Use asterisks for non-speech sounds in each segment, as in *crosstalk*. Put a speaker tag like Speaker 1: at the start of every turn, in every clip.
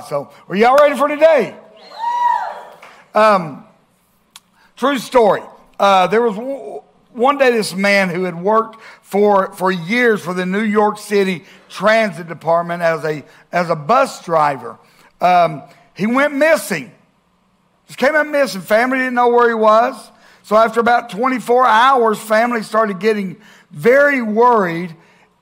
Speaker 1: So, are y'all ready for today? Um, true story. Uh, there was w- one day this man who had worked for, for years for the New York City Transit Department as a, as a bus driver. Um, he went missing. Just came up missing. Family didn't know where he was. So after about 24 hours, family started getting very worried.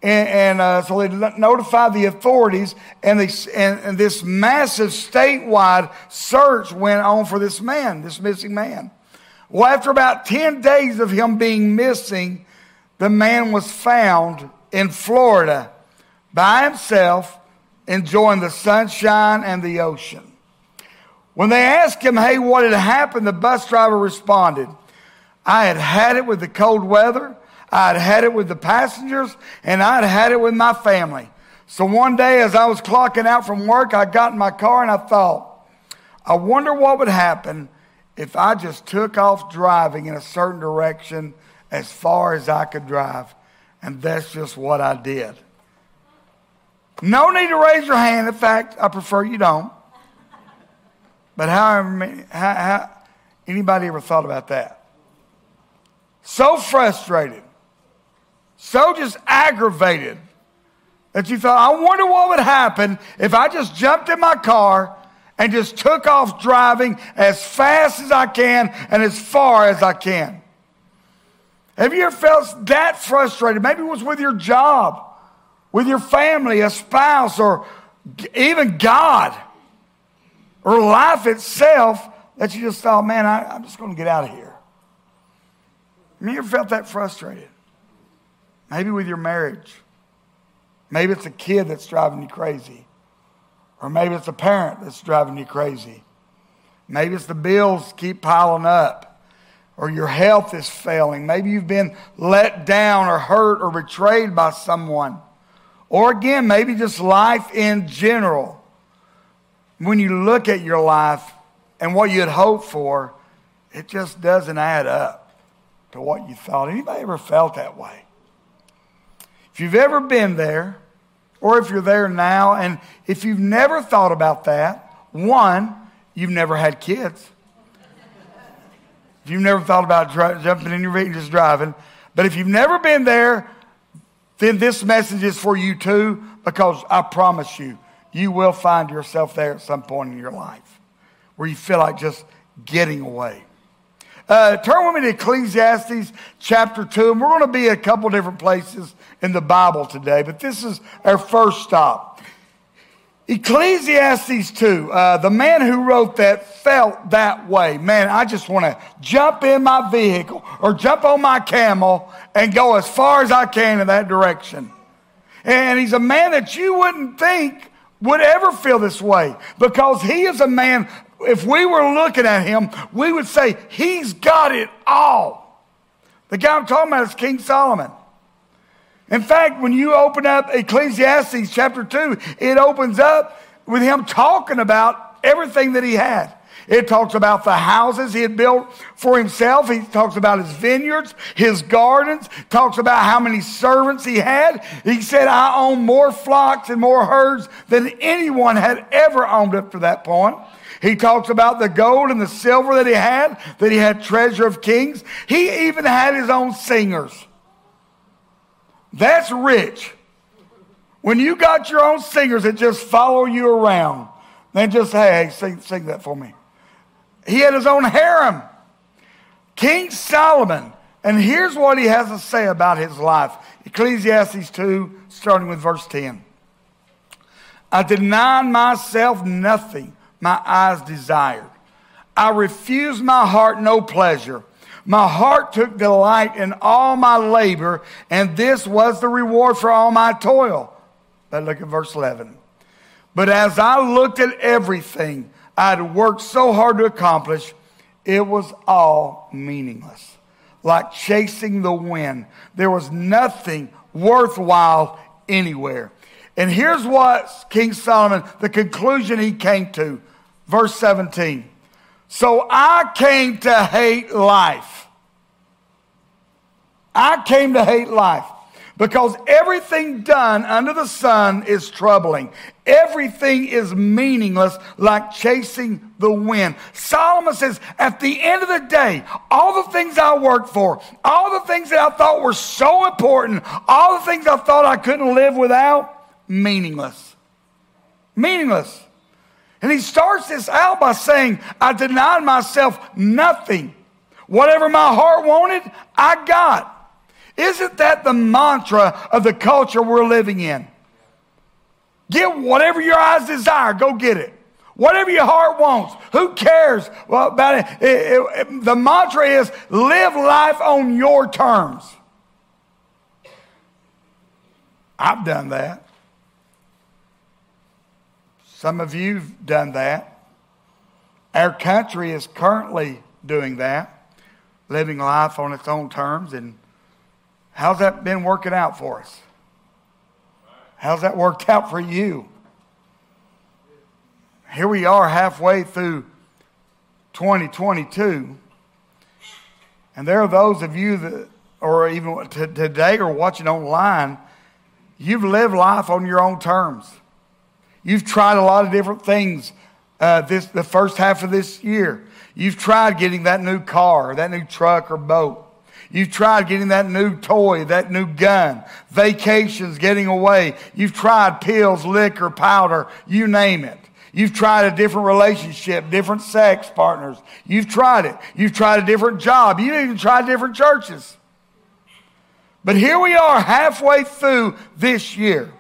Speaker 1: And, and uh, so they notified the authorities, and, they, and, and this massive statewide search went on for this man, this missing man. Well, after about 10 days of him being missing, the man was found in Florida by himself, enjoying the sunshine and the ocean. When they asked him, hey, what had happened, the bus driver responded, I had had it with the cold weather, I had it with the passengers, and I'd had it with my family. So one day, as I was clocking out from work, I got in my car and I thought, I wonder what would happen if I just took off driving in a certain direction as far as I could drive. And that's just what I did. No need to raise your hand. In fact, I prefer you don't. But how, how, anybody ever thought about that? So frustrated, so just aggravated that you thought, I wonder what would happen if I just jumped in my car and just took off driving as fast as I can and as far as I can. Have you ever felt that frustrated? Maybe it was with your job, with your family, a spouse, or even God or life itself that you just thought, man, I, am just going to get out of here. Have you ever felt that frustrated? Maybe with your marriage. Maybe it's a kid that's driving you crazy. Or maybe it's a parent that's driving you crazy. Maybe it's the bills keep piling up. Or your health is failing. Maybe you've been let down or hurt or betrayed by someone. Or again, maybe just life in general when you look at your life and what you had hoped for, it just doesn't add up to what you thought. Anybody ever felt that way? If you've ever been there, or if you're there now, and if you've never thought about that, one, you've never had kids. If you've never thought about jumping in your vehicle and just driving, but if you've never been there, then this message is for you too, because I promise you, you will find yourself there at some point in your life where you feel like just getting away. Uh, turn with me to Ecclesiastes chapter 2, and we're going to be a couple different places in the Bible today, but this is our first stop. Ecclesiastes 2, uh, the man who wrote that felt that way. Man, I just want to jump in my vehicle or jump on my camel and go as far as I can in that direction. And he's a man that you wouldn't think would ever feel this way because he is a man, if we were looking at him, we would say, he's got it all. The guy I'm talking about is King Solomon. In fact, when you open up Ecclesiastes chapter 2, it opens up with him talking about everything that he had. It talks about the houses he had built for himself. He talks about his vineyards, his gardens, talks about how many servants he had. He said, I own more flocks and more herds than anyone had ever owned up to that point. He talks about the gold and the silver that he had, that he had treasure of kings. He even had his own singers. That's rich. When you got your own singers that just follow you around, then just, hey, hey, sing, sing that for me. He had his own harem. King Solomon. And here's what he has to say about his life Ecclesiastes 2, starting with verse 10. I denied myself nothing my eyes desired. I refused my heart no pleasure. My heart took delight in all my labor, and this was the reward for all my toil. But look at verse 11. But as I looked at everything, I had worked so hard to accomplish, it was all meaningless. Like chasing the wind. There was nothing worthwhile anywhere. And here's what King Solomon, the conclusion he came to. Verse 17. So I came to hate life. I came to hate life because everything done under the sun is troubling. Everything is meaningless like chasing the wind. Solomon says, at the end of the day, all the things I worked for, all the things that I thought were so important, all the things I thought I couldn't live without, meaningless. Meaningless. And he starts this out by saying, I denied myself nothing. Whatever my heart wanted, I got. Isn't that the mantra of the culture we're living in? Get whatever your eyes desire, go get it. Whatever your heart wants. Who cares about it? It, it, it? The mantra is live life on your terms. I've done that. Some of you've done that. Our country is currently doing that, living life on its own terms and How's that been working out for us? How's that worked out for you? Here we are halfway through 2022. And there are those of you that, or even t- today or watching online, you've lived life on your own terms. You've tried a lot of different things uh, this, the first half of this year. You've tried getting that new car, that new truck or boat. You've tried getting that new toy, that new gun, vacations, getting away. You've tried pills, liquor, powder, you name it. You've tried a different relationship, different sex partners. You've tried it. You've tried a different job. You even tried different churches. But here we are halfway through this year.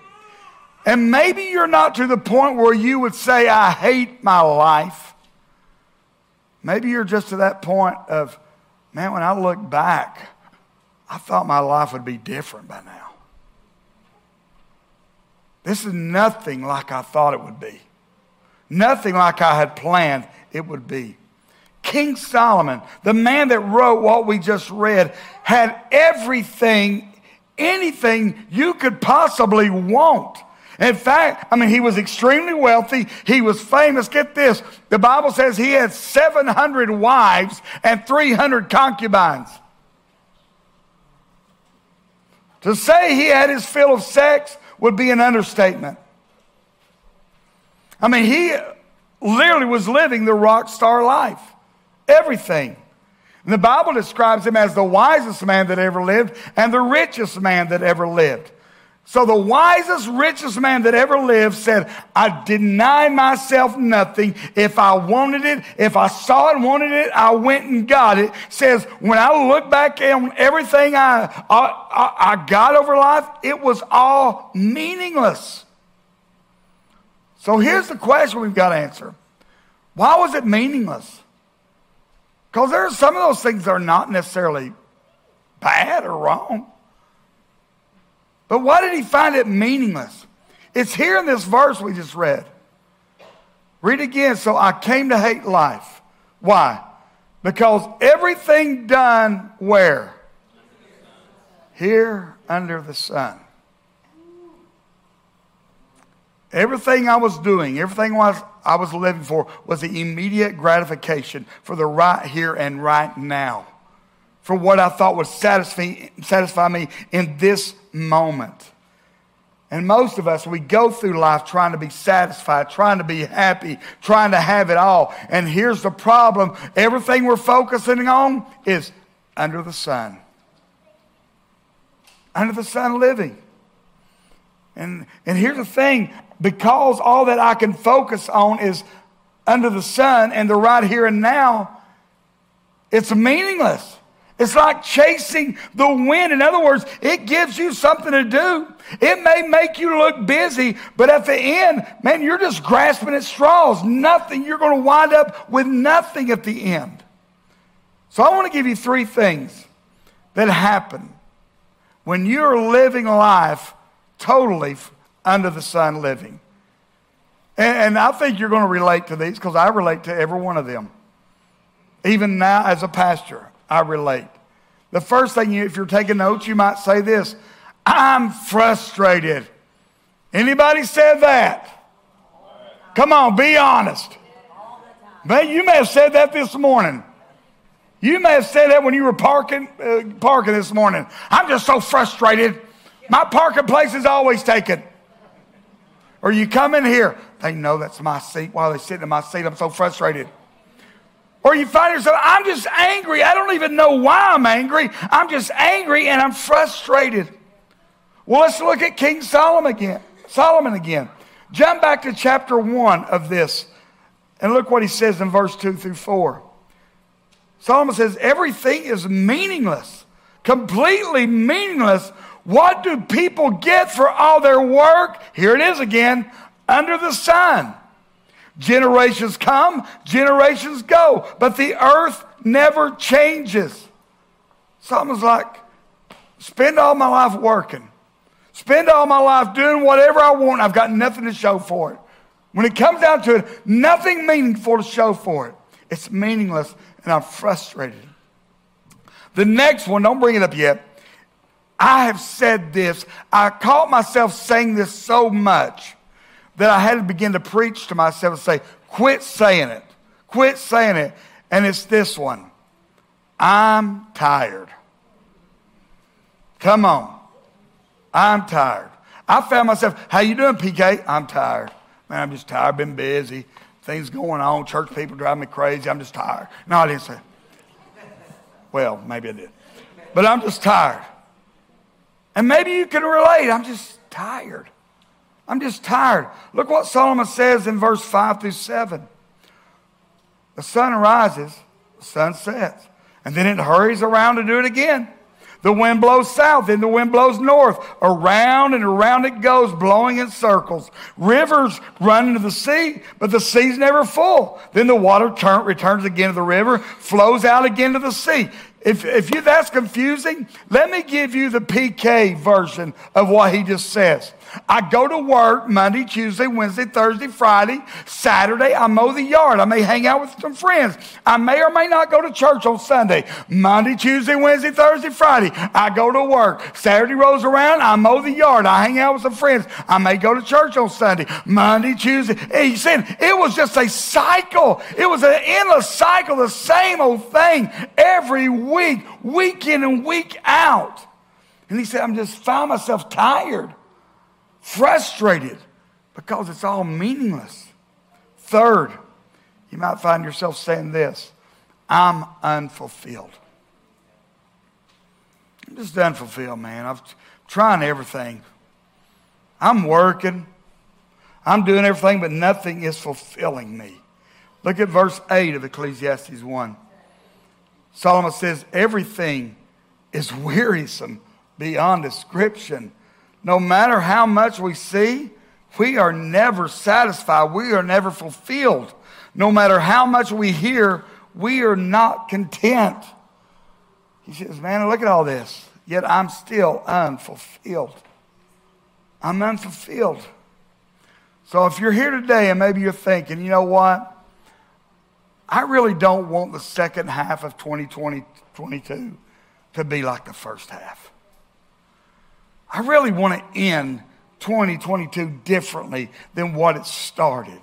Speaker 1: And maybe you're not to the point where you would say, I hate my life. Maybe you're just to that point of, man, when I look back, I thought my life would be different by now. This is nothing like I thought it would be, nothing like I had planned it would be. King Solomon, the man that wrote what we just read, had everything, anything you could possibly want. In fact, I mean, he was extremely wealthy. He was famous. Get this. The Bible says he had 700 wives and 300 concubines. To say he had his fill of sex would be an understatement. I mean, he literally was living the rock star life. Everything. And the Bible describes him as the wisest man that ever lived and the richest man that ever lived. So the wisest, richest man that ever lived said, I deny myself nothing. If I wanted it, if I saw it wanted it, I went and got it. Says, when I look back on everything I, I, I got over life, it was all meaningless. So here's the question we've got to answer. Why was it meaningless? Because there are some of those things that are not necessarily bad or wrong. But why did he find it meaningless? It's here in this verse we just read. Read again. So I came to hate life. Why? Because everything done where? Here under the sun. Everything I was doing, everything I was living for was the immediate gratification for the right here and right now. For what I thought would satisfy, satisfy me in this moment. And most of us, we go through life trying to be satisfied, trying to be happy, trying to have it all. And here's the problem everything we're focusing on is under the sun. Under the sun living. And, and here's the thing because all that I can focus on is under the sun and the right here and now, it's meaningless. It's like chasing the wind. In other words, it gives you something to do. It may make you look busy, but at the end, man, you're just grasping at straws. Nothing. You're going to wind up with nothing at the end. So I want to give you three things that happen when you're living life totally under the sun living. And, and I think you're going to relate to these because I relate to every one of them. Even now, as a pastor, I relate. The first thing, you, if you're taking notes, you might say this I'm frustrated. Anybody said that? Come on, be honest. Man, you may have said that this morning. You may have said that when you were parking, uh, parking this morning. I'm just so frustrated. My parking place is always taken. Or you come in here, they know that's my seat. While they're sitting in my seat, I'm so frustrated. Or you find yourself, I'm just angry. I don't even know why I'm angry. I'm just angry and I'm frustrated. Well, let's look at King Solomon again. Solomon again. Jump back to chapter 1 of this and look what he says in verse 2 through 4. Solomon says, Everything is meaningless, completely meaningless. What do people get for all their work? Here it is again under the sun. Generations come, generations go, but the earth never changes. Someone's like, spend all my life working, spend all my life doing whatever I want. I've got nothing to show for it. When it comes down to it, nothing meaningful to show for it. It's meaningless, and I'm frustrated. The next one, don't bring it up yet. I have said this. I caught myself saying this so much that I had to begin to preach to myself and say, quit saying it. Quit saying it. And it's this one. I'm tired. Come on. I'm tired. I found myself, how you doing, PK? I'm tired. Man, I'm just tired. Been busy. Things going on. Church people drive me crazy. I'm just tired. No, I didn't say. Well, maybe I did. But I'm just tired. And maybe you can relate. I'm just tired. I'm just tired. Look what Solomon says in verse 5 through 7. The sun rises, the sun sets, and then it hurries around to do it again. The wind blows south, and the wind blows north. Around and around it goes, blowing in circles. Rivers run into the sea, but the sea's never full. Then the water turn, returns again to the river, flows out again to the sea. If, if you, that's confusing, let me give you the PK version of what he just says. I go to work Monday, Tuesday, Wednesday, Thursday, Friday, Saturday. I mow the yard. I may hang out with some friends. I may or may not go to church on Sunday. Monday, Tuesday, Wednesday, Thursday, Friday. I go to work. Saturday rolls around. I mow the yard. I hang out with some friends. I may go to church on Sunday. Monday, Tuesday. He said it was just a cycle. It was an endless cycle, the same old thing every week, week in and week out. And he said, I'm just found myself tired frustrated because it's all meaningless. Third, you might find yourself saying this I'm unfulfilled. I'm just unfulfilled, man. I'm trying everything. I'm working. I'm doing everything, but nothing is fulfilling me. Look at verse 8 of Ecclesiastes 1. Solomon says, Everything is *laughs* wearisome beyond description no matter how much we see, we are never satisfied. We are never fulfilled. No matter how much we hear, we are not content. He says, Man, look at all this. Yet I'm still unfulfilled. I'm unfulfilled. So if you're here today and maybe you're thinking, you know what? I really don't want the second half of 2022 to be like the first half. I really want to end 2022 differently than what it started.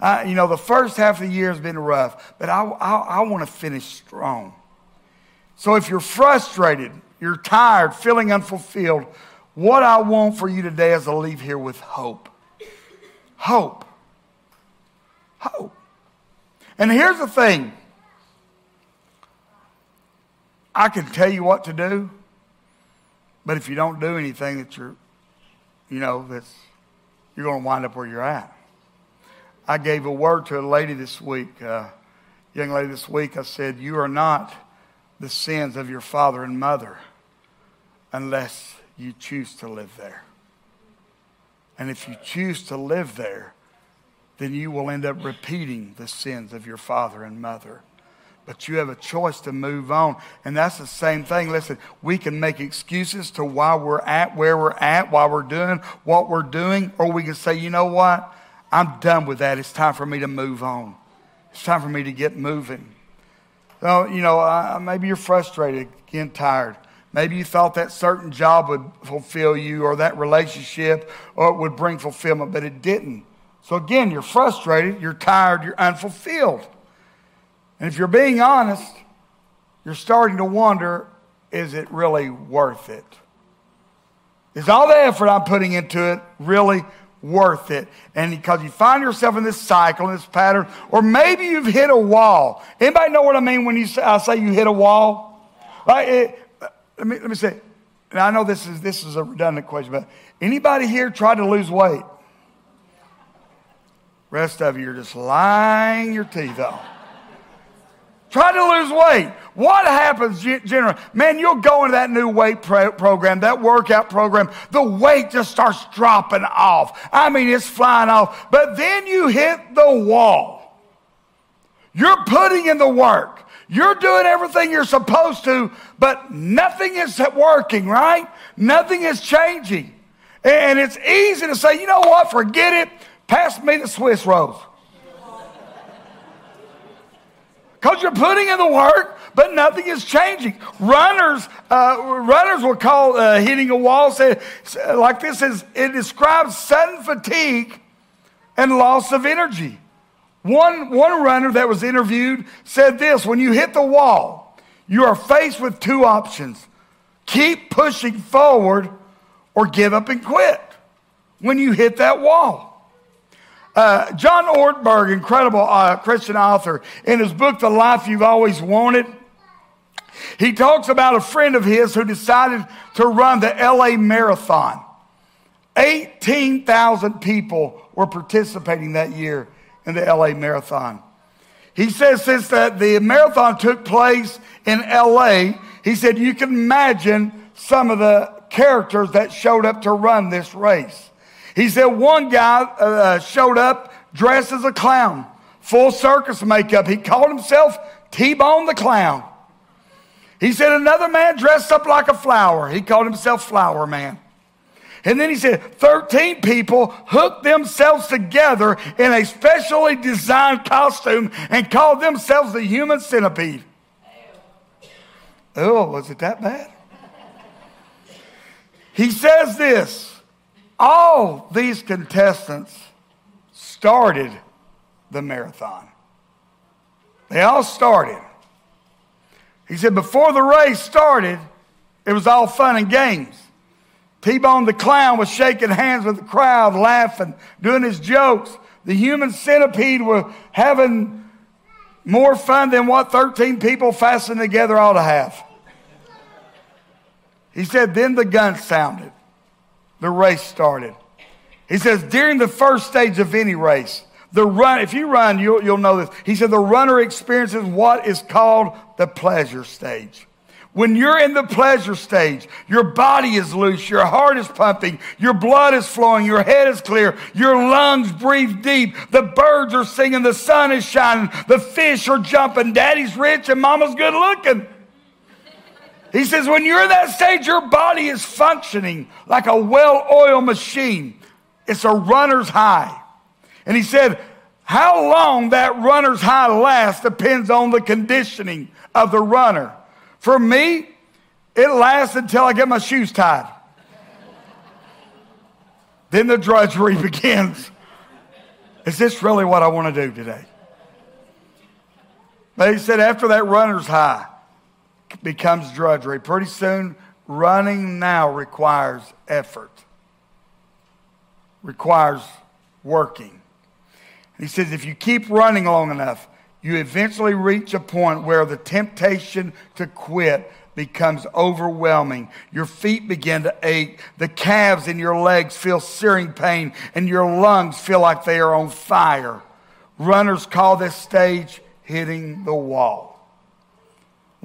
Speaker 1: Uh, you know, the first half of the year has been rough, but I, I, I want to finish strong. So if you're frustrated, you're tired, feeling unfulfilled, what I want for you today is to leave here with hope. Hope. Hope. And here's the thing I can tell you what to do. But if you don't do anything that you're, you know, that's, you're going to wind up where you're at. I gave a word to a lady this week, uh, young lady this week. I said, You are not the sins of your father and mother unless you choose to live there. And if you choose to live there, then you will end up repeating the sins of your father and mother but you have a choice to move on. And that's the same thing. Listen, we can make excuses to why we're at where we're at, why we're doing what we're doing, or we can say, you know what? I'm done with that. It's time for me to move on. It's time for me to get moving. So, you know, uh, maybe you're frustrated, getting tired. Maybe you thought that certain job would fulfill you or that relationship or it would bring fulfillment, but it didn't. So again, you're frustrated, you're tired, you're unfulfilled. And if you're being honest, you're starting to wonder is it really worth it? Is all the effort I'm putting into it really worth it? And because you find yourself in this cycle, in this pattern, or maybe you've hit a wall. Anybody know what I mean when you say, I say you hit a wall? Right? It, uh, let me let me say. And I know this is this is a redundant question, but anybody here tried to lose weight? Rest of you are just lying your teeth off. Try to lose weight. What happens generally? Man, you'll go into that new weight pro- program, that workout program, the weight just starts dropping off. I mean, it's flying off. But then you hit the wall. You're putting in the work. You're doing everything you're supposed to, but nothing is working, right? Nothing is changing. And it's easy to say, you know what, forget it. Pass me the Swiss rolls. Because you're putting in the work, but nothing is changing. Runners, uh, runners will call uh, hitting a wall say, like this is it describes sudden fatigue and loss of energy. One, one runner that was interviewed said this when you hit the wall, you are faced with two options keep pushing forward or give up and quit when you hit that wall. Uh, John Ortberg, incredible uh, Christian author, in his book, The Life You've Always Wanted, he talks about a friend of his who decided to run the LA Marathon. 18,000 people were participating that year in the LA Marathon. He says since that the marathon took place in LA, he said you can imagine some of the characters that showed up to run this race. He said one guy uh, uh, showed up dressed as a clown, full circus makeup. He called himself T-Bone the Clown. He said another man dressed up like a flower. He called himself Flower Man. And then he said 13 people hooked themselves together in a specially designed costume and called themselves the human centipede. Oh, was it that bad? He says this all these contestants started the marathon. They all started. He said, before the race started, it was all fun and games. T Bone the clown was shaking hands with the crowd, laughing, doing his jokes. The human centipede was having more fun than what 13 people fastened together ought to have. He said, then the gun sounded the race started. He says, during the first stage of any race, the run, if you run, you'll, you'll know this. He said, the runner experiences what is called the pleasure stage. When you're in the pleasure stage, your body is loose, your heart is pumping, your blood is flowing, your head is clear, your lungs breathe deep, the birds are singing, the sun is shining, the fish are jumping, daddy's rich and mama's good looking. He says, when you're in that stage, your body is functioning like a well oiled machine. It's a runner's high. And he said, how long that runner's high lasts depends on the conditioning of the runner. For me, it lasts until I get my shoes tied. then the drudgery *laughs* begins. Is this really what I want to do today? He said, after that runner's high, becomes drudgery. Pretty soon, running now requires effort, requires working. He says if you keep running long enough, you eventually reach a point where the temptation to quit becomes overwhelming. Your feet begin to ache. The calves in your legs feel searing pain, and your lungs feel like they are on fire. Runners call this stage hitting the wall.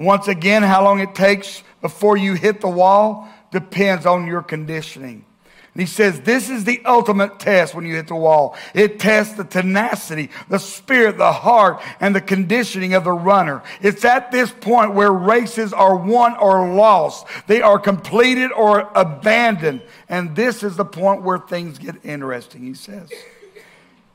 Speaker 1: Once again, how long it takes before you hit the wall depends on your conditioning. And he says this is the ultimate test when you hit the wall. It tests the tenacity, the spirit, the heart, and the conditioning of the runner. It's at this point where races are won or lost. They are completed or abandoned. And this is the point where things get interesting, he says.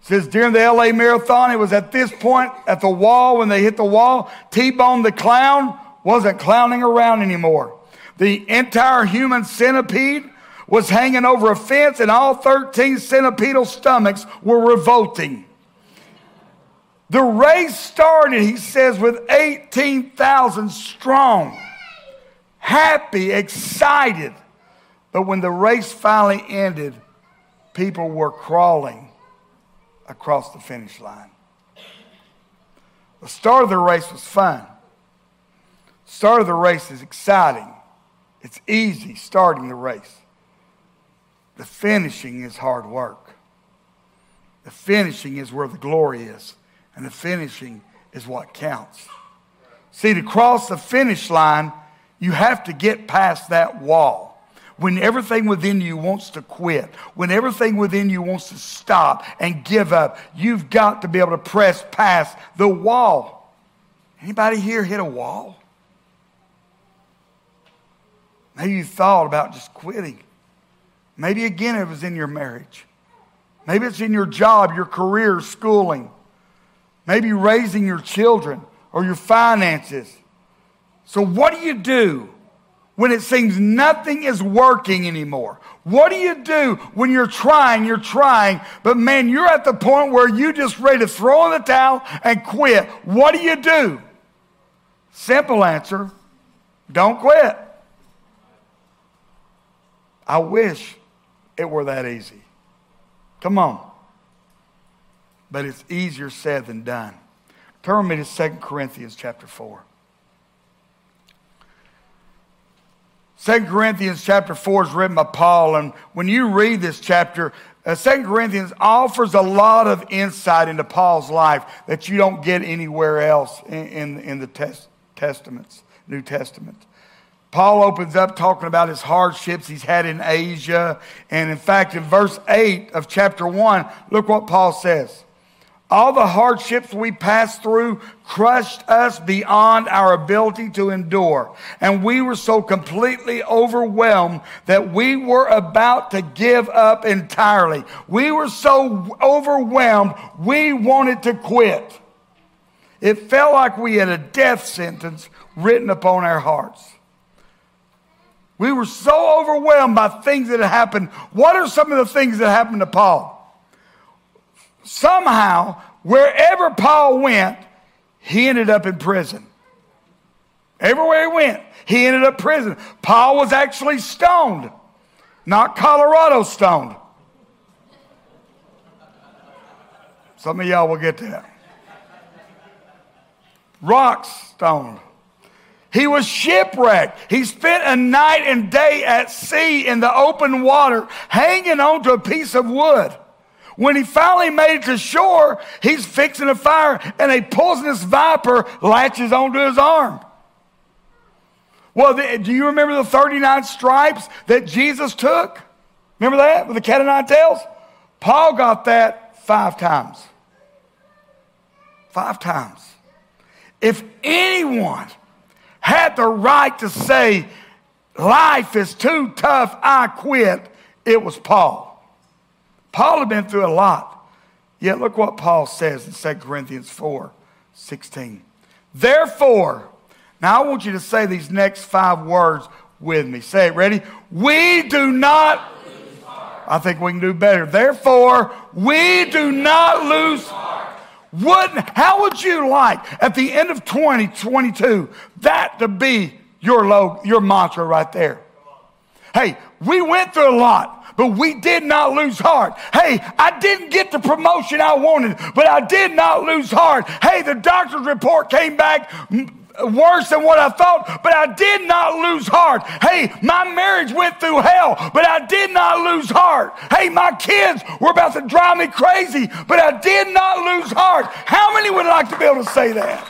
Speaker 1: Says during the LA Marathon, it was at this point at the wall when they hit the wall, T-Bone the clown wasn't clowning around anymore. The entire human centipede was hanging over a fence, and all 13 centipedal stomachs were revolting. The race started, he says, with 18,000 strong, happy, excited. But when the race finally ended, people were crawling across the finish line. The start of the race was fun. Start of the race is exciting. It's easy starting the race. The finishing is hard work. The finishing is where the glory is, and the finishing is what counts. See, to cross the finish line, you have to get past that wall. When everything within you wants to quit, when everything within you wants to stop and give up, you've got to be able to press past the wall. Anybody here hit a wall? Maybe you thought about just quitting. Maybe again it was in your marriage. Maybe it's in your job, your career, schooling. Maybe raising your children or your finances. So, what do you do when it seems nothing is working anymore? What do you do when you're trying, you're trying, but man, you're at the point where you just ready to throw in the towel and quit? What do you do? Simple answer don't quit. I wish it were that easy. Come on. But it's easier said than done. Turn me to 2 Corinthians chapter 4. 2 Corinthians chapter 4 is written by Paul, and when you read this chapter, uh, 2 Corinthians offers a lot of insight into Paul's life that you don't get anywhere else in, in, in the tes- Testaments, New Testament. Paul opens up talking about his hardships he's had in Asia. And in fact, in verse 8 of chapter 1, look what Paul says. All the hardships we passed through crushed us beyond our ability to endure. And we were so completely overwhelmed that we were about to give up entirely. We were so overwhelmed, we wanted to quit. It felt like we had a death sentence written upon our hearts. We were so overwhelmed by things that happened. What are some of the things that happened to Paul? Somehow, wherever Paul went, he ended up in prison. Everywhere he went, he ended up prison. Paul was actually stoned, not Colorado stoned. Some of y'all will get that. Rocks stoned. He was shipwrecked. He spent a night and day at sea in the open water, hanging onto a piece of wood. When he finally made it to shore, he's fixing a fire, and a poisonous viper latches onto his arm. Well, the, do you remember the 39 stripes that Jesus took? Remember that with the cat o' nine tails? Paul got that five times. Five times. If anyone had the right to say, Life is too tough, I quit, it was Paul. Paul had been through a lot. Yet look what Paul says in 2 Corinthians 4 16. Therefore, now I want you to say these next five words with me. Say it, ready? We do not. I think we can do better. Therefore, we do not lose wouldn't, how would you like at the end of 2022 that to be your, low, your mantra right there? Hey, we went through a lot, but we did not lose heart. Hey, I didn't get the promotion I wanted, but I did not lose heart. Hey, the doctor's report came back worse than what I thought, but I did not lose heart. Hey, my marriage went through hell, but I did not lose heart. Hey, my kids were about to drive me crazy, but I did not lose heart. How many would like to be able to say that?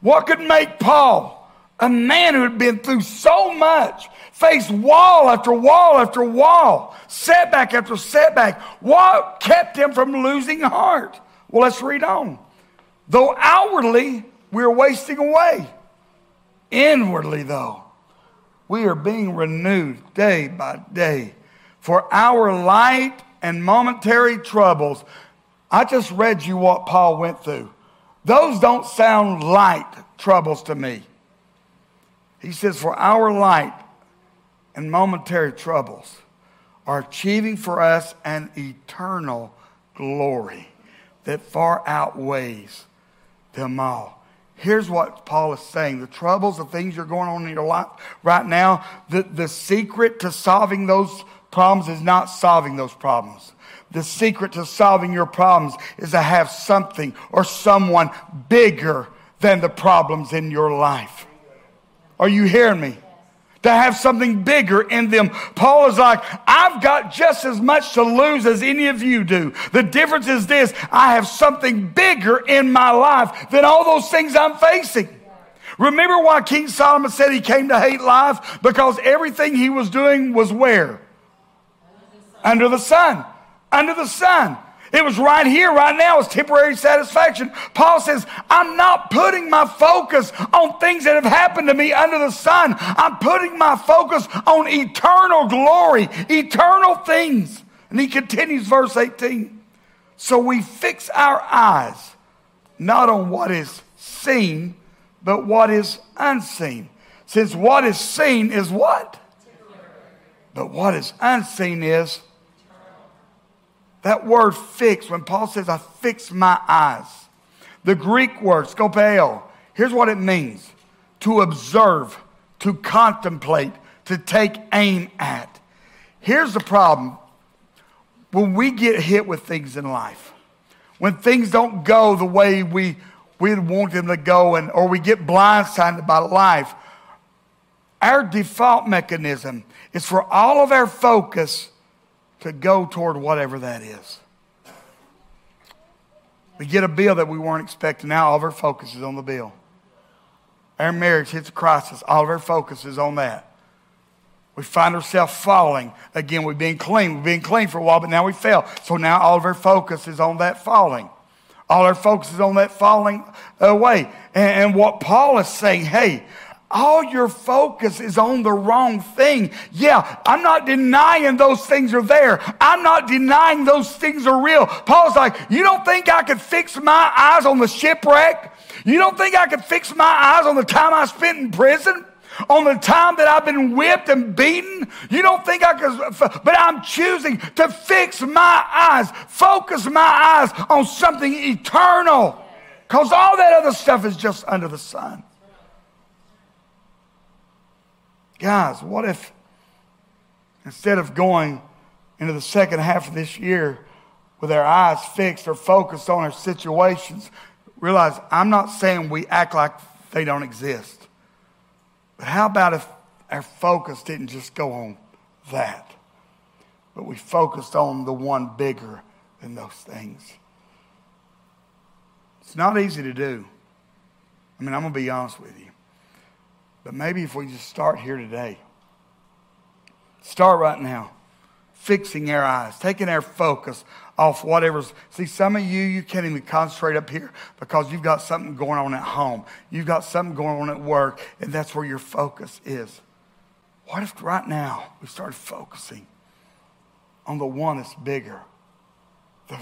Speaker 1: What could make Paul, a man who had been through so much, faced wall after wall after wall, setback after setback, what kept him from losing heart? Well, let's read on. Though outwardly we are wasting away, inwardly, though, we are being renewed day by day. For our light and momentary troubles, I just read you what Paul went through. Those don't sound light troubles to me. He says, For our light and momentary troubles are achieving for us an eternal glory that far outweighs them all. Here's what Paul is saying the troubles, the things you're going on in your life right now, the, the secret to solving those problems is not solving those problems. The secret to solving your problems is to have something or someone bigger than the problems in your life. Are you hearing me? To have something bigger in them. Paul is like, I've got just as much to lose as any of you do. The difference is this I have something bigger in my life than all those things I'm facing. Remember why King Solomon said he came to hate life? Because everything he was doing was where? Under the sun under the sun. It was right here, right now, it's temporary satisfaction. Paul says, I'm not putting my focus on things that have happened to me under the sun. I'm putting my focus on eternal glory, eternal things. And he continues, verse 18. So we fix our eyes not on what is seen, but what is unseen. Since what is seen is what? But what is unseen is that word fix, when Paul says, I fix my eyes, the Greek word, skopeo, here's what it means to observe, to contemplate, to take aim at. Here's the problem when we get hit with things in life, when things don't go the way we, we want them to go, and, or we get blindsided by life, our default mechanism is for all of our focus to go toward whatever that is. We get a bill that we weren't expecting. Now all of our focus is on the bill. Our marriage hits a crisis. All of our focus is on that. We find ourselves falling. Again, we've been clean. We've been clean for a while, but now we fell. So now all of our focus is on that falling. All our focus is on that falling away. And, and what Paul is saying, hey, all your focus is on the wrong thing. Yeah, I'm not denying those things are there. I'm not denying those things are real. Paul's like, you don't think I could fix my eyes on the shipwreck? You don't think I could fix my eyes on the time I spent in prison? On the time that I've been whipped and beaten? You don't think I could, but I'm choosing to fix my eyes, focus my eyes on something eternal. Because all that other stuff is just under the sun. Guys, what if instead of going into the second half of this year with our eyes fixed or focused on our situations, realize I'm not saying we act like they don't exist. But how about if our focus didn't just go on that, but we focused on the one bigger than those things? It's not easy to do. I mean, I'm going to be honest with you. But maybe if we just start here today, start right now, fixing our eyes, taking our focus off whatever's. See, some of you, you can't even concentrate up here because you've got something going on at home. You've got something going on at work, and that's where your focus is. What if right now we started focusing on the one that's bigger, the,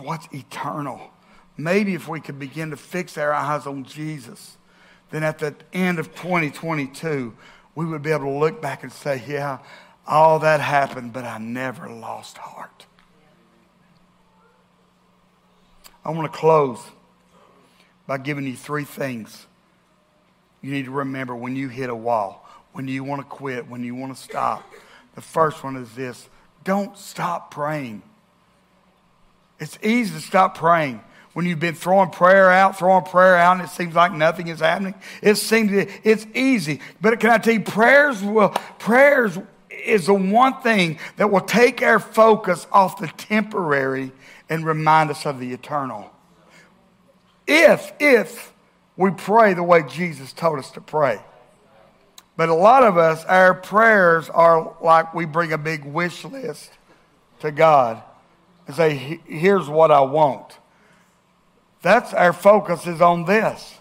Speaker 1: what's eternal? Maybe if we could begin to fix our eyes on Jesus then at the end of 2022, we would be able to look back and say, yeah, all that happened, but I never lost heart. I want to close by giving you three things you need to remember when you hit a wall, when you want to quit, when you want to stop. The first one is this don't stop praying. It's easy to stop praying when you've been throwing prayer out, throwing prayer out, and it seems like nothing is happening. It seems it's easy. But can I tell you, prayers will prayers is the one thing that will take our focus off the temporary and remind us of the eternal. If, if we pray the way Jesus told us to pray. But a lot of us, our prayers are like we bring a big wish list to God and say, here's what I want. That's our focus is on this.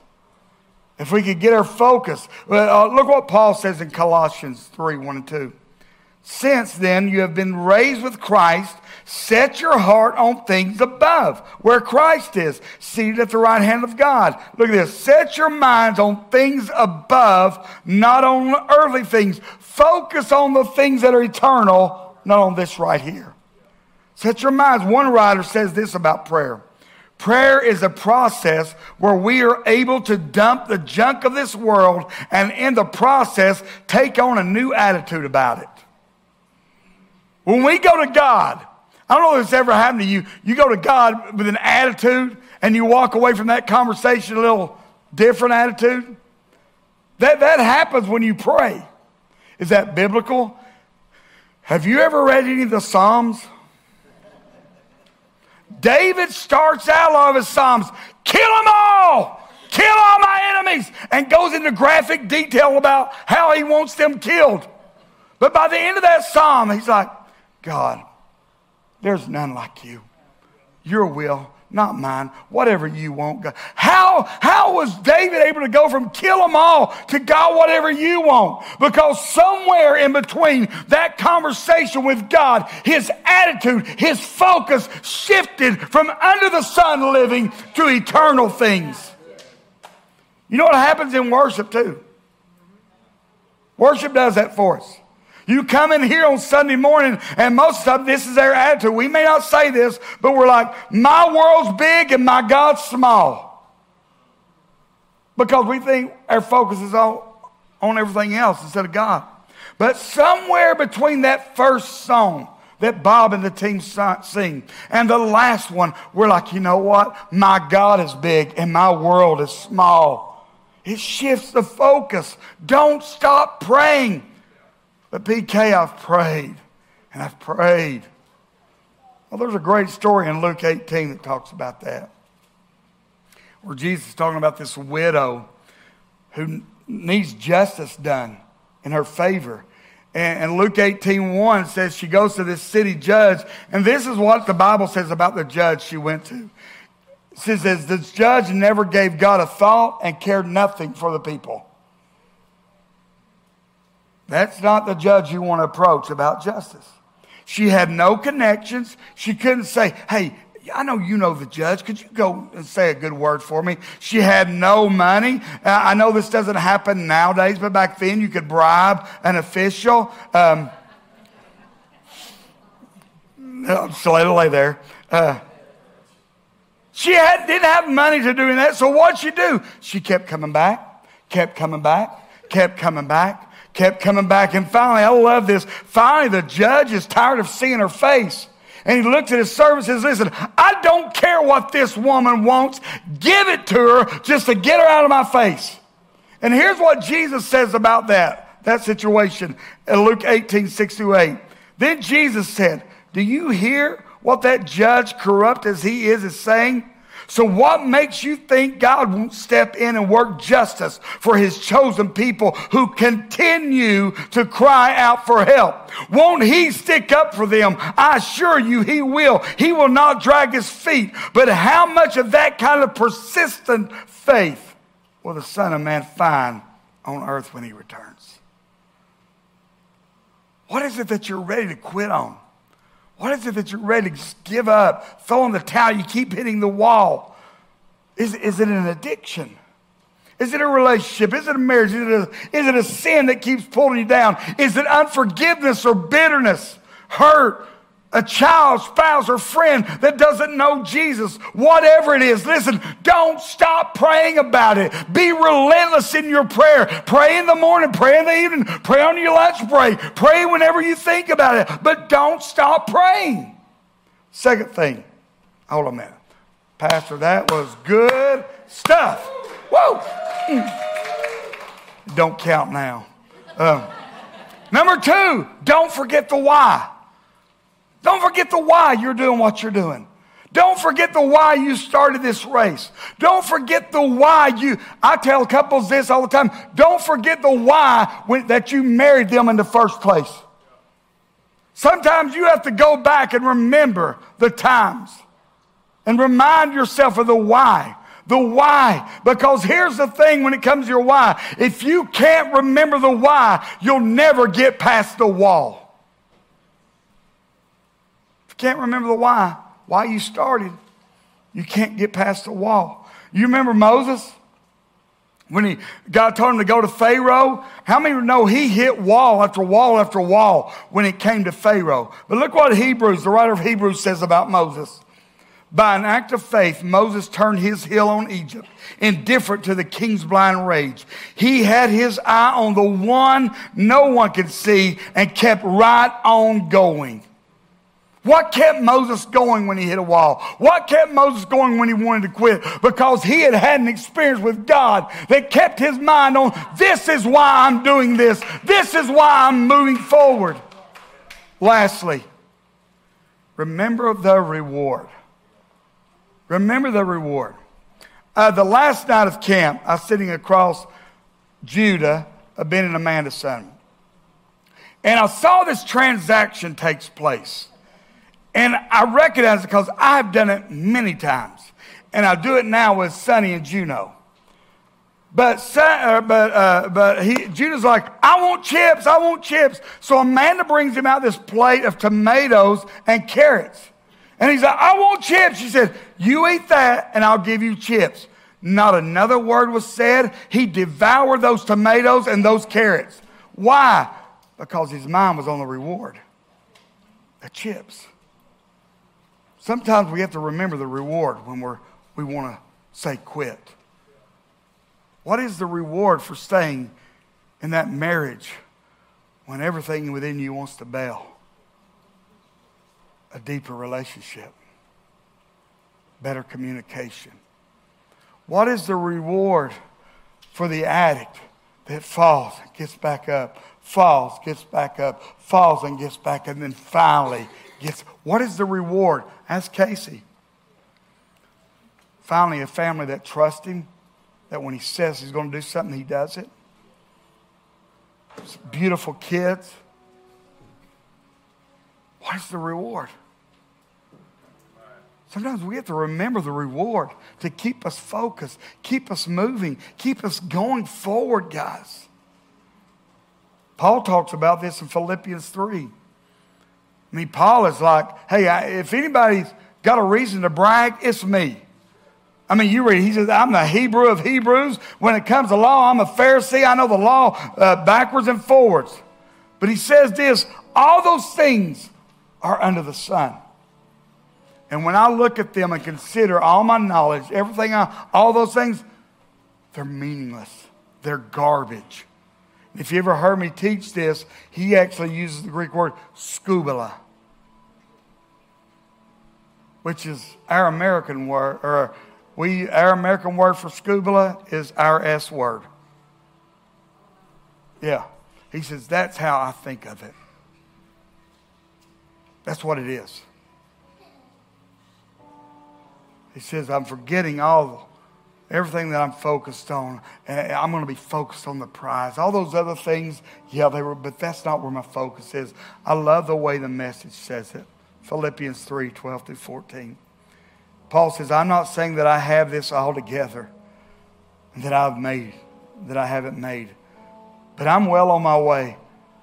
Speaker 1: If we could get our focus, uh, look what Paul says in Colossians 3 1 and 2. Since then you have been raised with Christ, set your heart on things above, where Christ is, seated at the right hand of God. Look at this. Set your minds on things above, not on earthly things. Focus on the things that are eternal, not on this right here. Set your minds. One writer says this about prayer Prayer is a process where we are able to dump the junk of this world and in the process take on a new attitude about it. When we go to God, I don't know if this ever happened to you. You go to God with an attitude and you walk away from that conversation a little different attitude. That, that happens when you pray. Is that biblical? Have you ever read any of the Psalms? David starts out all of his Psalms, kill them all, kill all my enemies, and goes into graphic detail about how he wants them killed. But by the end of that Psalm, he's like, God, there's none like you. Your will not mine, whatever you want, God. How, how was David able to go from kill them all to God, whatever you want? Because somewhere in between that conversation with God, his attitude, his focus shifted from under the sun living to eternal things. You know what happens in worship too? Worship does that for us. You come in here on Sunday morning, and most of this is their attitude. We may not say this, but we're like, my world's big and my God's small. Because we think our focus is on, on everything else instead of God. But somewhere between that first song that Bob and the team sing and the last one, we're like, you know what? My God is big and my world is small. It shifts the focus. Don't stop praying. But PK, I've prayed and I've prayed. Well, there's a great story in Luke 18 that talks about that. Where Jesus is talking about this widow who needs justice done in her favor. And, Luke 18 1 says she goes to this city judge. And this is what the Bible says about the judge she went to. It says, This judge never gave God a thought and cared nothing for the people. That's not the judge you want to approach about justice. She had no connections. She couldn't say, hey, I know you know the judge. Could you go and say a good word for me? She had no money. I know this doesn't happen nowadays, but back then you could bribe an official. Um, so let it lay there. Uh, she had, didn't have money to do that. So what'd she do? She kept coming back, kept coming back, kept coming back kept coming back. And finally, I love this. Finally, the judge is tired of seeing her face. And he looks at his servant and says, Listen, I don't care what this woman wants. Give it to her just to get her out of my face. And here's what Jesus says about that, that situation in Luke 18, 6 to 8. Then Jesus said, Do you hear what that judge, corrupt as he is, is saying? So, what makes you think God won't step in and work justice for his chosen people who continue to cry out for help? Won't he stick up for them? I assure you he will. He will not drag his feet. But how much of that kind of persistent faith will the Son of Man find on earth when he returns? What is it that you're ready to quit on? What is it that you're ready to give up, throw in the towel, you keep hitting the wall? Is, is it an addiction? Is it a relationship? Is it a marriage? Is it a, is it a sin that keeps pulling you down? Is it unforgiveness or bitterness, hurt, a child, spouse, or friend that doesn't know Jesus, whatever it is, listen, don't stop praying about it. Be relentless in your prayer. Pray in the morning, pray in the evening, pray on your lunch break, pray whenever you think about it, but don't stop praying. Second thing, hold on a minute. Pastor, that was good stuff. Whoa! Don't count now. Um, number two, don't forget the why. Don't forget the why you're doing what you're doing. Don't forget the why you started this race. Don't forget the why you, I tell couples this all the time. Don't forget the why when, that you married them in the first place. Sometimes you have to go back and remember the times and remind yourself of the why. The why. Because here's the thing when it comes to your why. If you can't remember the why, you'll never get past the wall can't remember the why, why you started, you can't get past the wall. You remember Moses? When he, God told him to go to Pharaoh, how many know he hit wall after wall after wall when it came to Pharaoh? But look what Hebrews, the writer of Hebrews says about Moses. By an act of faith, Moses turned his heel on Egypt, indifferent to the king's blind rage. He had his eye on the one no one could see and kept right on going. What kept Moses going when he hit a wall? What kept Moses going when he wanted to quit? Because he had had an experience with God that kept his mind on this is why I'm doing this. This is why I'm moving forward. Lastly, remember the reward. Remember the reward. Uh, the last night of camp, I was sitting across Judah, Ben and Amanda's son. And I saw this transaction takes place. And I recognize it because I've done it many times. And I do it now with Sonny and Juno. But, uh, but, uh, but he, like, I want chips, I want chips. So Amanda brings him out this plate of tomatoes and carrots. And he's like, I want chips. She said, You eat that and I'll give you chips. Not another word was said. He devoured those tomatoes and those carrots. Why? Because his mind was on the reward the chips. Sometimes we have to remember the reward when we're, we want to say quit. What is the reward for staying in that marriage when everything within you wants to bail? a deeper relationship, better communication. What is the reward for the addict that falls gets back up, falls, gets back up, falls and gets back, and then finally gets. What is the reward? Ask Casey. Finally, a family that trusts him, that when he says he's going to do something, he does it. Beautiful kids. What is the reward? Sometimes we have to remember the reward to keep us focused, keep us moving, keep us going forward, guys. Paul talks about this in Philippians 3. I mean, Paul is like, hey, if anybody's got a reason to brag, it's me. I mean, you read, he says, I'm the Hebrew of Hebrews. When it comes to law, I'm a Pharisee. I know the law uh, backwards and forwards. But he says this all those things are under the sun. And when I look at them and consider all my knowledge, everything, I, all those things, they're meaningless. They're garbage. If you ever heard me teach this, he actually uses the Greek word skubala, which is our American word, or we, our American word for skubala is our S word. Yeah. He says, that's how I think of it. That's what it is. He says, I'm forgetting all everything that I'm focused on. Eh, eh, I'm going to be focused on the prize. All those other things, yeah, they were, but that's not where my focus is. I love the way the message says it. Philippians 3 12 through 14. Paul says, I'm not saying that I have this all together, that I've made, that I haven't made, but I'm well on my way,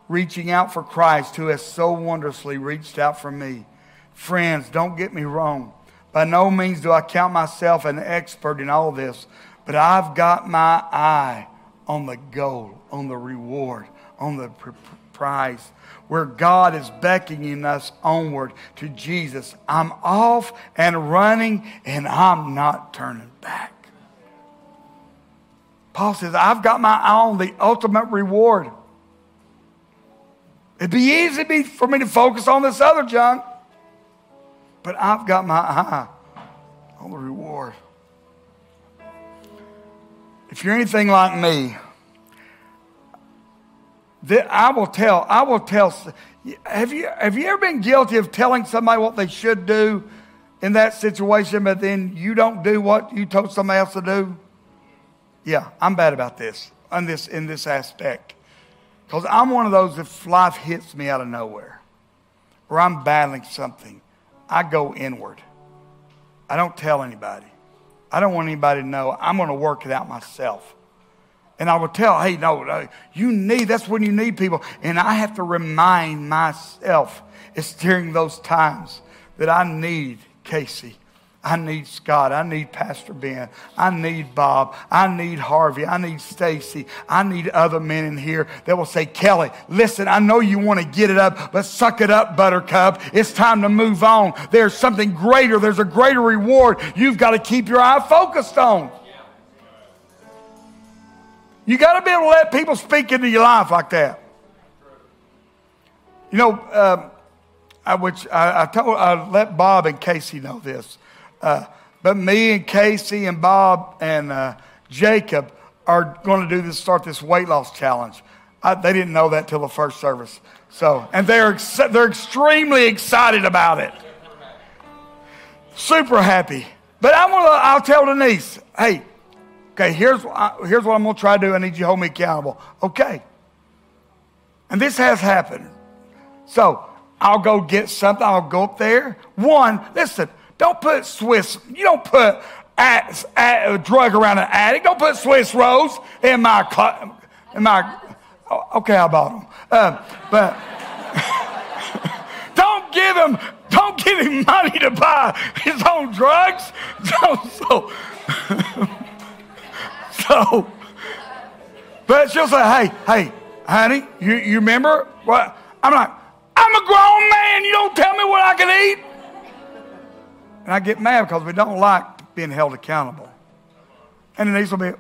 Speaker 1: reaching out for Christ who has so wondrously reached out for me. Friends, don't get me wrong. By no means do I count myself an expert in all this, but I've got my eye on the goal, on the reward, on the prize, where God is beckoning us onward to Jesus. I'm off and running, and I'm not turning back. Paul says, I've got my eye on the ultimate reward. It'd be easy for me to focus on this other junk. But I've got my eye on the reward. If you're anything like me, I will tell, I will tell. Have you, have you ever been guilty of telling somebody what they should do in that situation, but then you don't do what you told somebody else to do? Yeah, I'm bad about this, on this in this aspect. Because I'm one of those if life hits me out of nowhere, or I'm battling something, I go inward. I don't tell anybody. I don't want anybody to know. I'm going to work it out myself. And I will tell, hey, no, you need, that's when you need people. And I have to remind myself, it's during those times that I need Casey I need Scott. I need Pastor Ben. I need Bob. I need Harvey. I need Stacy. I need other men in here that will say, Kelly, listen, I know you want to get it up, but suck it up, Buttercup. It's time to move on. There's something greater. There's a greater reward you've got to keep your eye focused on. You got to be able to let people speak into your life like that. You know, um, I, which I, I, told, I let Bob and Casey know this. Uh, but me and Casey and Bob and uh, Jacob are going to do this, start this weight loss challenge. I, they didn't know that till the first service. So, and they're they're extremely excited about it. Super happy. But I want to. I'll tell Denise, hey, okay, here's here's what I'm going to try to do. I need you to hold me accountable. Okay. And this has happened. So I'll go get something. I'll go up there. One, listen, don't put Swiss, you don't put a, drug around an addict. Don't put Swiss rolls in my, in my, okay, I bought them. Uh, but *laughs* don't give him, don't give him money to buy his own drugs. *laughs* So, so, *laughs* so but she'll say, hey, hey, honey, you, you remember what? I'm like, I'm a grown man. You don't tell me what I can eat. And I get mad because we don't like being held accountable. And Denise will be,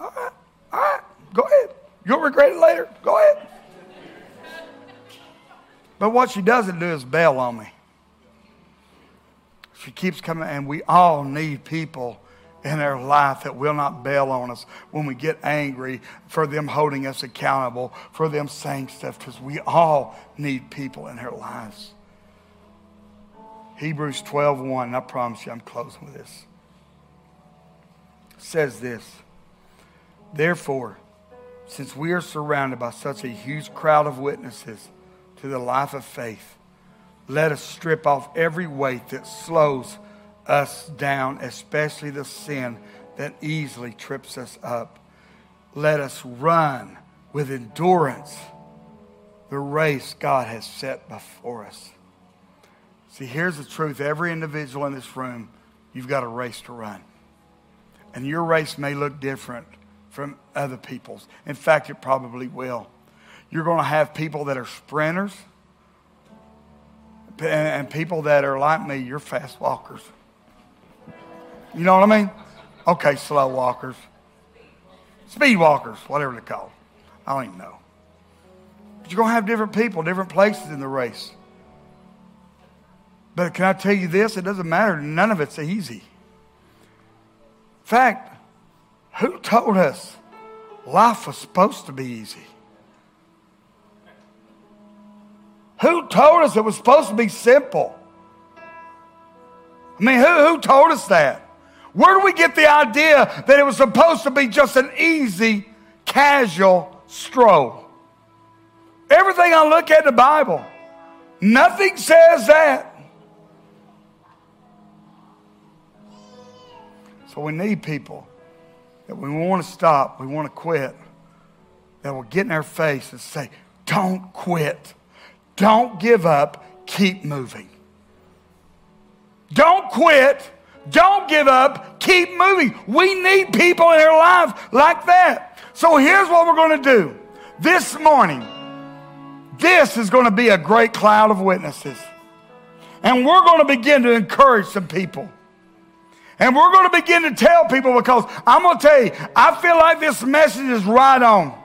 Speaker 1: all right, all right, go ahead. You'll regret it later. Go ahead. But what she doesn't do is bail on me. She keeps coming, and we all need people in our life that will not bail on us when we get angry for them holding us accountable, for them saying stuff, because we all need people in our lives. Hebrews 12 1, I promise you I'm closing with this. says this Therefore, since we are surrounded by such a huge crowd of witnesses to the life of faith, let us strip off every weight that slows us down, especially the sin that easily trips us up. Let us run with endurance the race God has set before us. See, here's the truth every individual in this room, you've got a race to run. And your race may look different from other people's. In fact, it probably will. You're going to have people that are sprinters and people that are like me, you're fast walkers. You know what I mean? Okay, slow walkers. Speed walkers, whatever they're called. I don't even know. But you're going to have different people, different places in the race. But can I tell you this? It doesn't matter. None of it's easy. In fact, who told us life was supposed to be easy? Who told us it was supposed to be simple? I mean, who, who told us that? Where do we get the idea that it was supposed to be just an easy, casual stroll? Everything I look at in the Bible, nothing says that. So we need people that we want to stop, we want to quit, that will get in our face and say, Don't quit. Don't give up. Keep moving. Don't quit. Don't give up. Keep moving. We need people in our life like that. So here's what we're going to do. This morning, this is going to be a great cloud of witnesses. And we're going to begin to encourage some people. And we're going to begin to tell people because I'm going to tell you, I feel like this message is right on.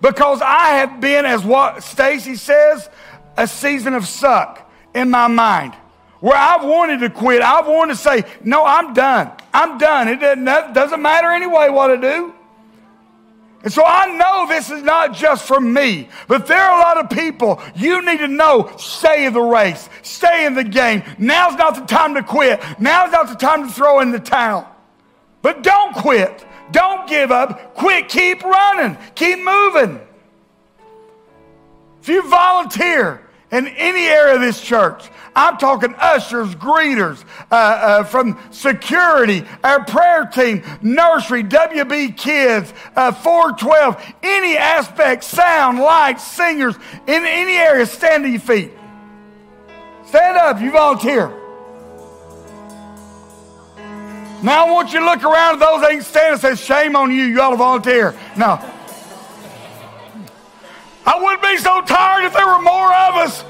Speaker 1: Because I have been, as what Stacy says, a season of suck in my mind where I've wanted to quit. I've wanted to say, no, I'm done. I'm done. It doesn't matter anyway what I do. And so I know this is not just for me, but there are a lot of people you need to know stay in the race, stay in the game. Now's not the time to quit. Now's not the time to throw in the towel. But don't quit. Don't give up. Quit. Keep running. Keep moving. If you volunteer in any area of this church, I'm talking ushers, greeters, uh, uh, from security, our prayer team, nursery, WB kids, uh, 412, any aspect, sound, lights, singers, in any area, stand to your feet. Stand up, you volunteer. Now I want you to look around at those that ain't standing and say, shame on you, you ought to volunteer. No. I wouldn't be so tired if there were more of us.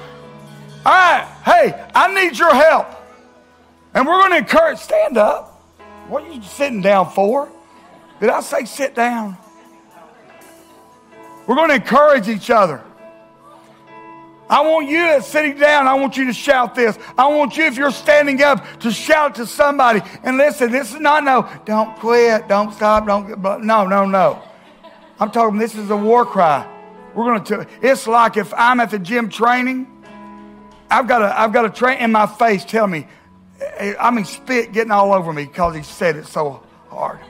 Speaker 1: All right, hey, I need your help. And we're going to encourage, stand up. What are you sitting down for? Did I say sit down? We're going to encourage each other. I want you that's sitting down, I want you to shout this. I want you, if you're standing up, to shout to somebody. And listen, this is not no, don't quit, don't stop, don't, no, no, no. I'm talking, this is a war cry. We're going to, tell it's like if I'm at the gym training, I've got a, I've got a train in my face tell me, eh, eh, I mean, spit getting all over me because he said it so hard.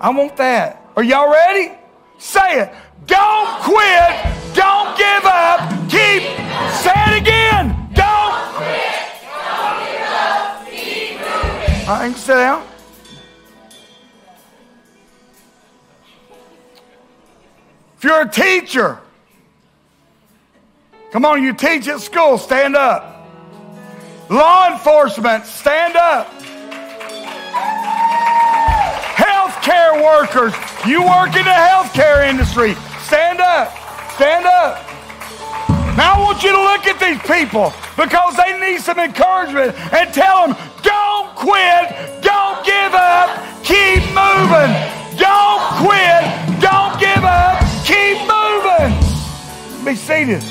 Speaker 1: I want that. Are y'all ready? Say it. Don't quit. Don't give up. Keep. Say it again. Don't quit. Don't give up. Keep moving. All right, sit down. If you're a teacher, come on, you teach at school, stand up. Law enforcement, stand up. Healthcare workers, you work in the healthcare industry, stand up. Stand up. Now I want you to look at these people because they need some encouragement and tell them, don't quit, don't give up, keep moving. Don't quit, don't give up. Be seated.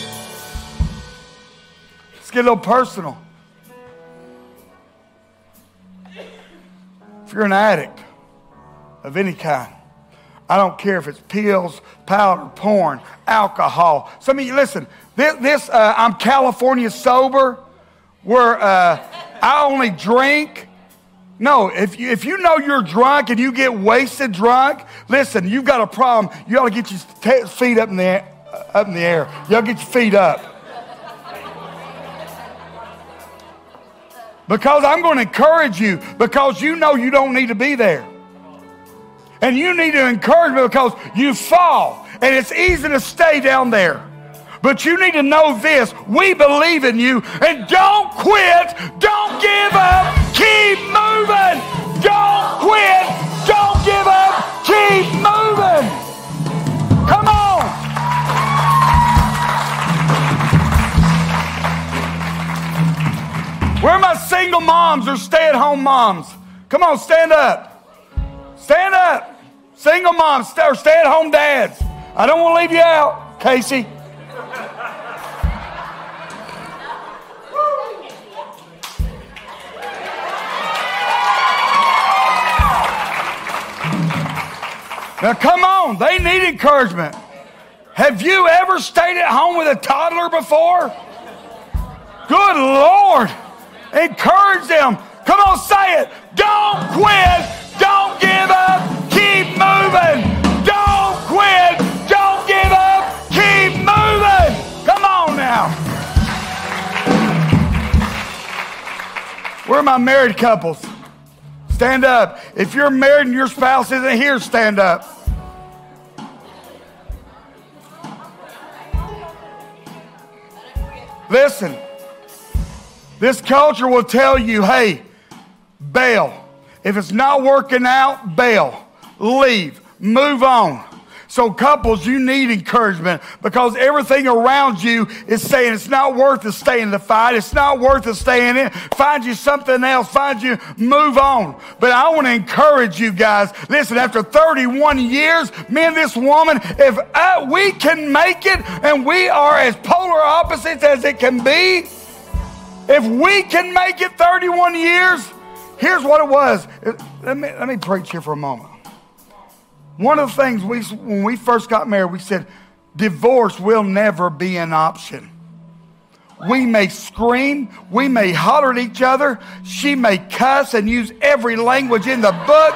Speaker 1: Let's get a little personal. If you're an addict of any kind, I don't care if it's pills, powder, porn, alcohol. Some of you, listen, this, this uh, I'm California sober, where uh, I only drink. No, if you, if you know you're drunk and you get wasted drunk, listen, you've got a problem. You ought to get your feet up in the up in the air. To get your feet up. Because I'm going to encourage you because you know you don't need to be there. And you need to encourage me because you fall and it's easy to stay down there. But you need to know this. We believe in you and don't quit. Don't give up. Keep moving. Don't quit. Don't give up. Keep moving. Where are my single moms or stay at home moms? Come on, stand up. Stand up. Single moms or stay at home dads. I don't want to leave you out, Casey. Now, come on, they need encouragement. Have you ever stayed at home with a toddler before? Good Lord. Encourage them. Come on, say it. Don't quit. Don't give up. Keep moving. Don't quit. Don't give up. Keep moving. Come on now. Where are my married couples? Stand up. If you're married and your spouse isn't here, stand up. Listen, this culture will tell you hey, bail. If it's not working out, bail. Leave. Move on. So, couples, you need encouragement because everything around you is saying it's not worth to stay in the fight. It's not worth to stay in. Find you something else. Find you, move on. But I want to encourage you guys. Listen, after 31 years, me and this woman, if uh, we can make it and we are as polar opposites as it can be, if we can make it 31 years, here's what it was. Let me, let me preach here for a moment. One of the things we, when we first got married, we said, divorce will never be an option. We may scream, we may holler at each other, she may cuss and use every language in the book.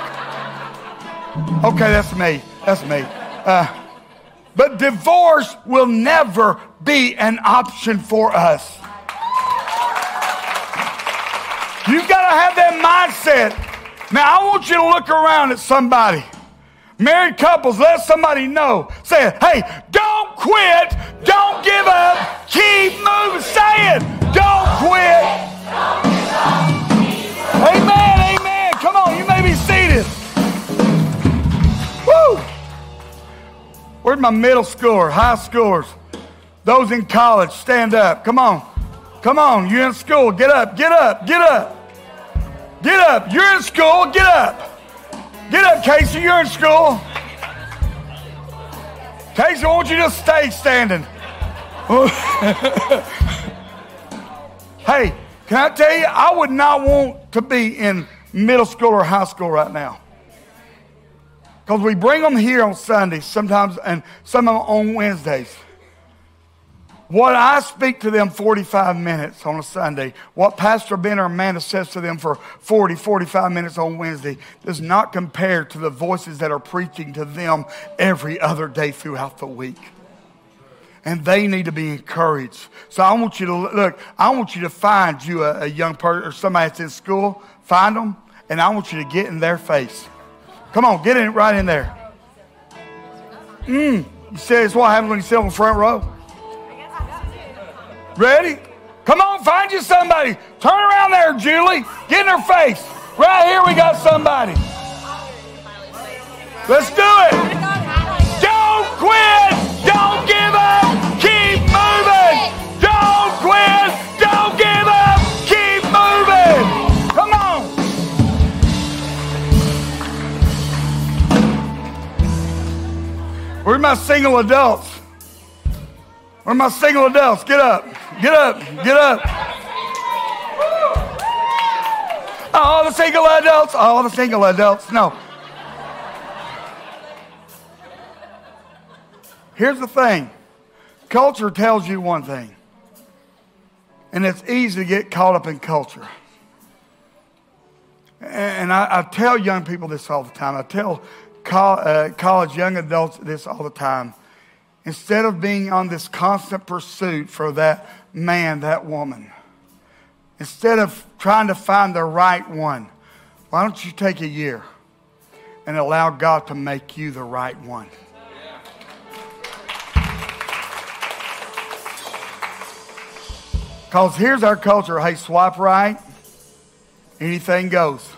Speaker 1: Okay, that's me. That's me. Uh, but divorce will never be an option for us. You've got to have that mindset. Now, I want you to look around at somebody. Married couples, let somebody know. Say, hey, don't quit. Don't give up. Keep moving. Say it. Don't quit. Amen. Amen. Come on, you may be seated. Woo! Where's my middle schooler, high schoolers, those in college stand up? Come on. Come on. You're in school. Get up. Get up. Get up. Get up. You're in school. Get up. Get up, Casey. You're in school. Casey, I want you to stay standing. *laughs* hey, can I tell you, I would not want to be in middle school or high school right now. Because we bring them here on Sundays sometimes and some of them on Wednesdays. What I speak to them 45 minutes on a Sunday, what Pastor Ben or Amanda says to them for 40, 45 minutes on Wednesday, does not compare to the voices that are preaching to them every other day throughout the week. And they need to be encouraged. So I want you to look, I want you to find you a, a young person or somebody that's in school, find them, and I want you to get in their face. Come on, get in right in there. Mm. You say it's what happens when you sit on the front row. Ready? Come on, find you somebody. Turn around there, Julie. Get in her face. Right here, we got somebody. Let's do it. Don't quit. Don't give up. Keep moving. Don't quit. Don't give up. Keep moving. Come on. Where's my single adults? Where are my single adults? Get up. Get up. Get up. All the single adults. All the single adults. No. Here's the thing culture tells you one thing, and it's easy to get caught up in culture. And I, I tell young people this all the time. I tell uh, college young adults this all the time. Instead of being on this constant pursuit for that man, that woman, instead of trying to find the right one, why don't you take a year and allow God to make you the right one? Because here's our culture hey, swipe right, anything goes.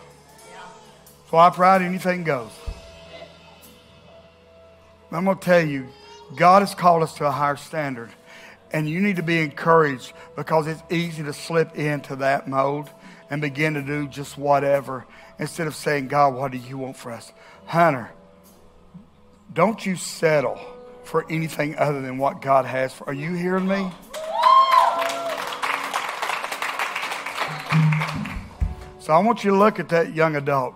Speaker 1: Swipe right, anything goes. I'm going to tell you, God has called us to a higher standard. And you need to be encouraged because it's easy to slip into that mode and begin to do just whatever instead of saying, God, what do you want for us? Hunter, don't you settle for anything other than what God has for. Are you hearing me? So I want you to look at that young adult.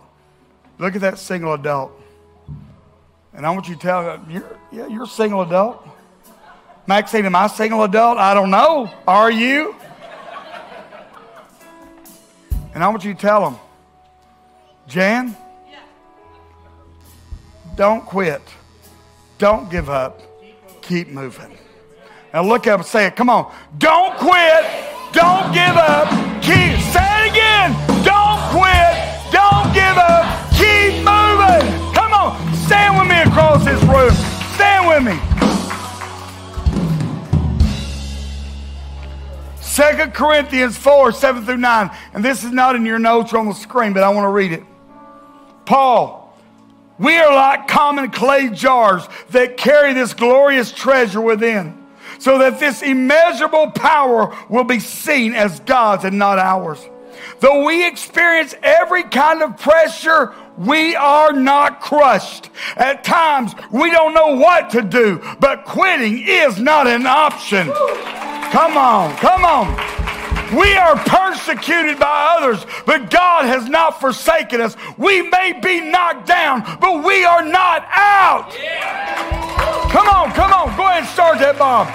Speaker 1: Look at that single adult. And I want you to tell them, you're, yeah, you're a single adult. Maxine, am I single adult? I don't know. Are you? And I want you to tell them, Jan, don't quit. Don't give up. Keep moving. Now look up and say it. Come on. Don't quit. Don't give up. Keep. Say it again. Don't quit. Don't give up. Keep moving. Come on. Stand with me across this room. Stand with me. Second Corinthians 4, 7 through 9. And this is not in your notes or on the screen, but I want to read it. Paul, we are like common clay jars that carry this glorious treasure within, so that this immeasurable power will be seen as God's and not ours. Though we experience every kind of pressure, we are not crushed. At times, we don't know what to do, but quitting is not an option. Come on, come on. We are persecuted by others, but God has not forsaken us. We may be knocked down, but we are not out. Come on, come on. Go ahead and start that, Bob.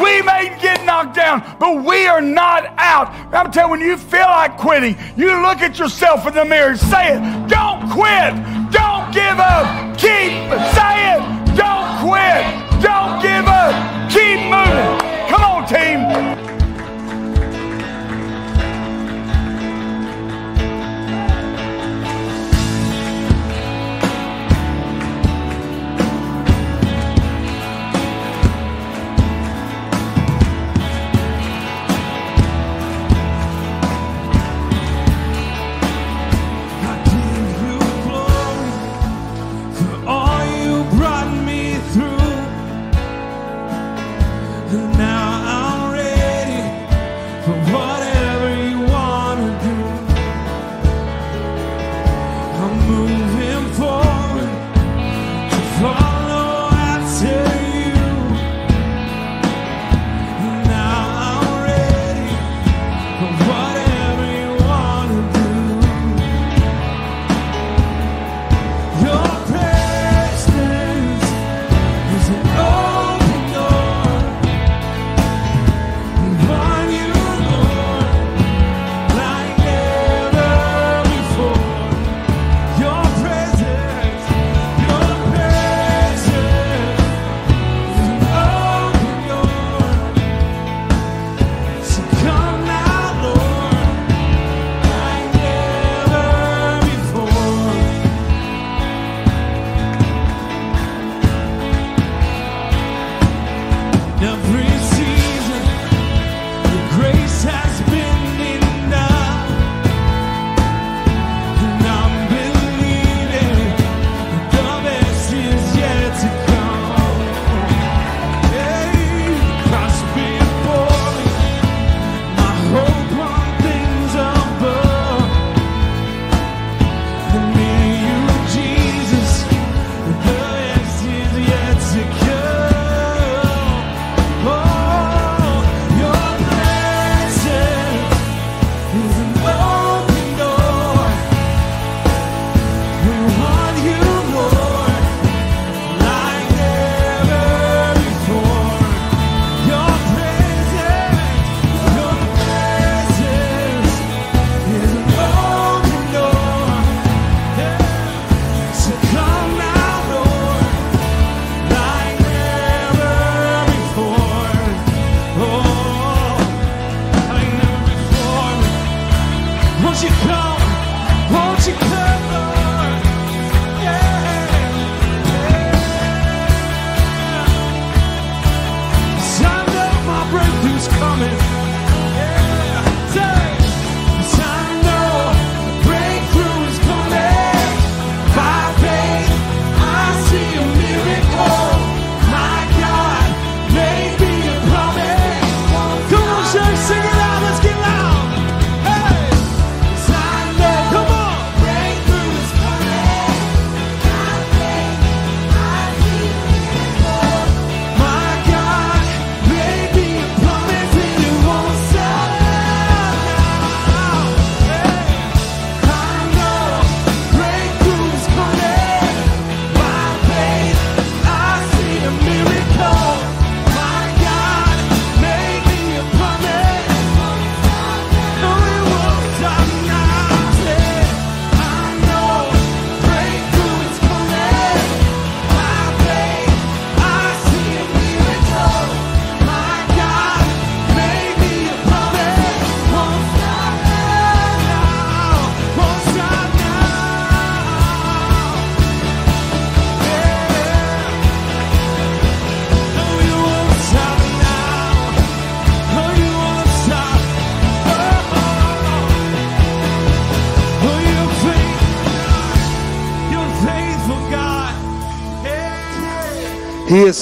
Speaker 1: We may get knocked down, but we are not out. I'm telling you, when you feel like quitting, you look at yourself in the mirror and say it. Don't quit. Don't give up. Keep saying. Don't quit. Don't give up. Keep moving. Come on, team.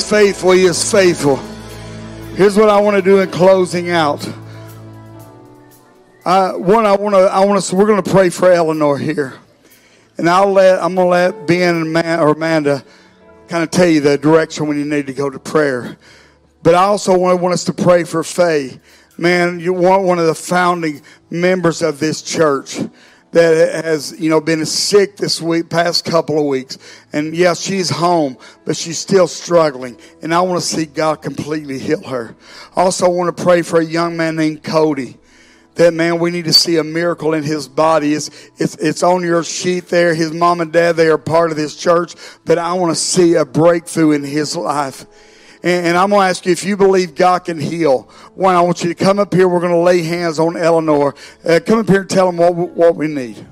Speaker 1: Faithful. He is faithful. Here's what I want to do in closing out. I, one, I want to, I want to, we're going to pray for Eleanor here. And I'll let, I'm going to let Ben and Man, or Amanda kind of tell you the direction when you need to go to prayer. But I also want, want us to pray for Faye. Man, you want one of the founding members of this church that has, you know, been sick this week, past couple of weeks. And yes, she's home, but she's still struggling. And I want to see God completely heal her. Also, I want to pray for a young man named Cody. That man, we need to see a miracle in his body. It's, it's, it's on your sheet there. His mom and dad, they are part of this church, but I want to see a breakthrough in his life. And, and I'm going to ask you if you believe God can heal. One, I want you to come up here. We're going to lay hands on Eleanor. Uh, come up here and tell them what, what we need.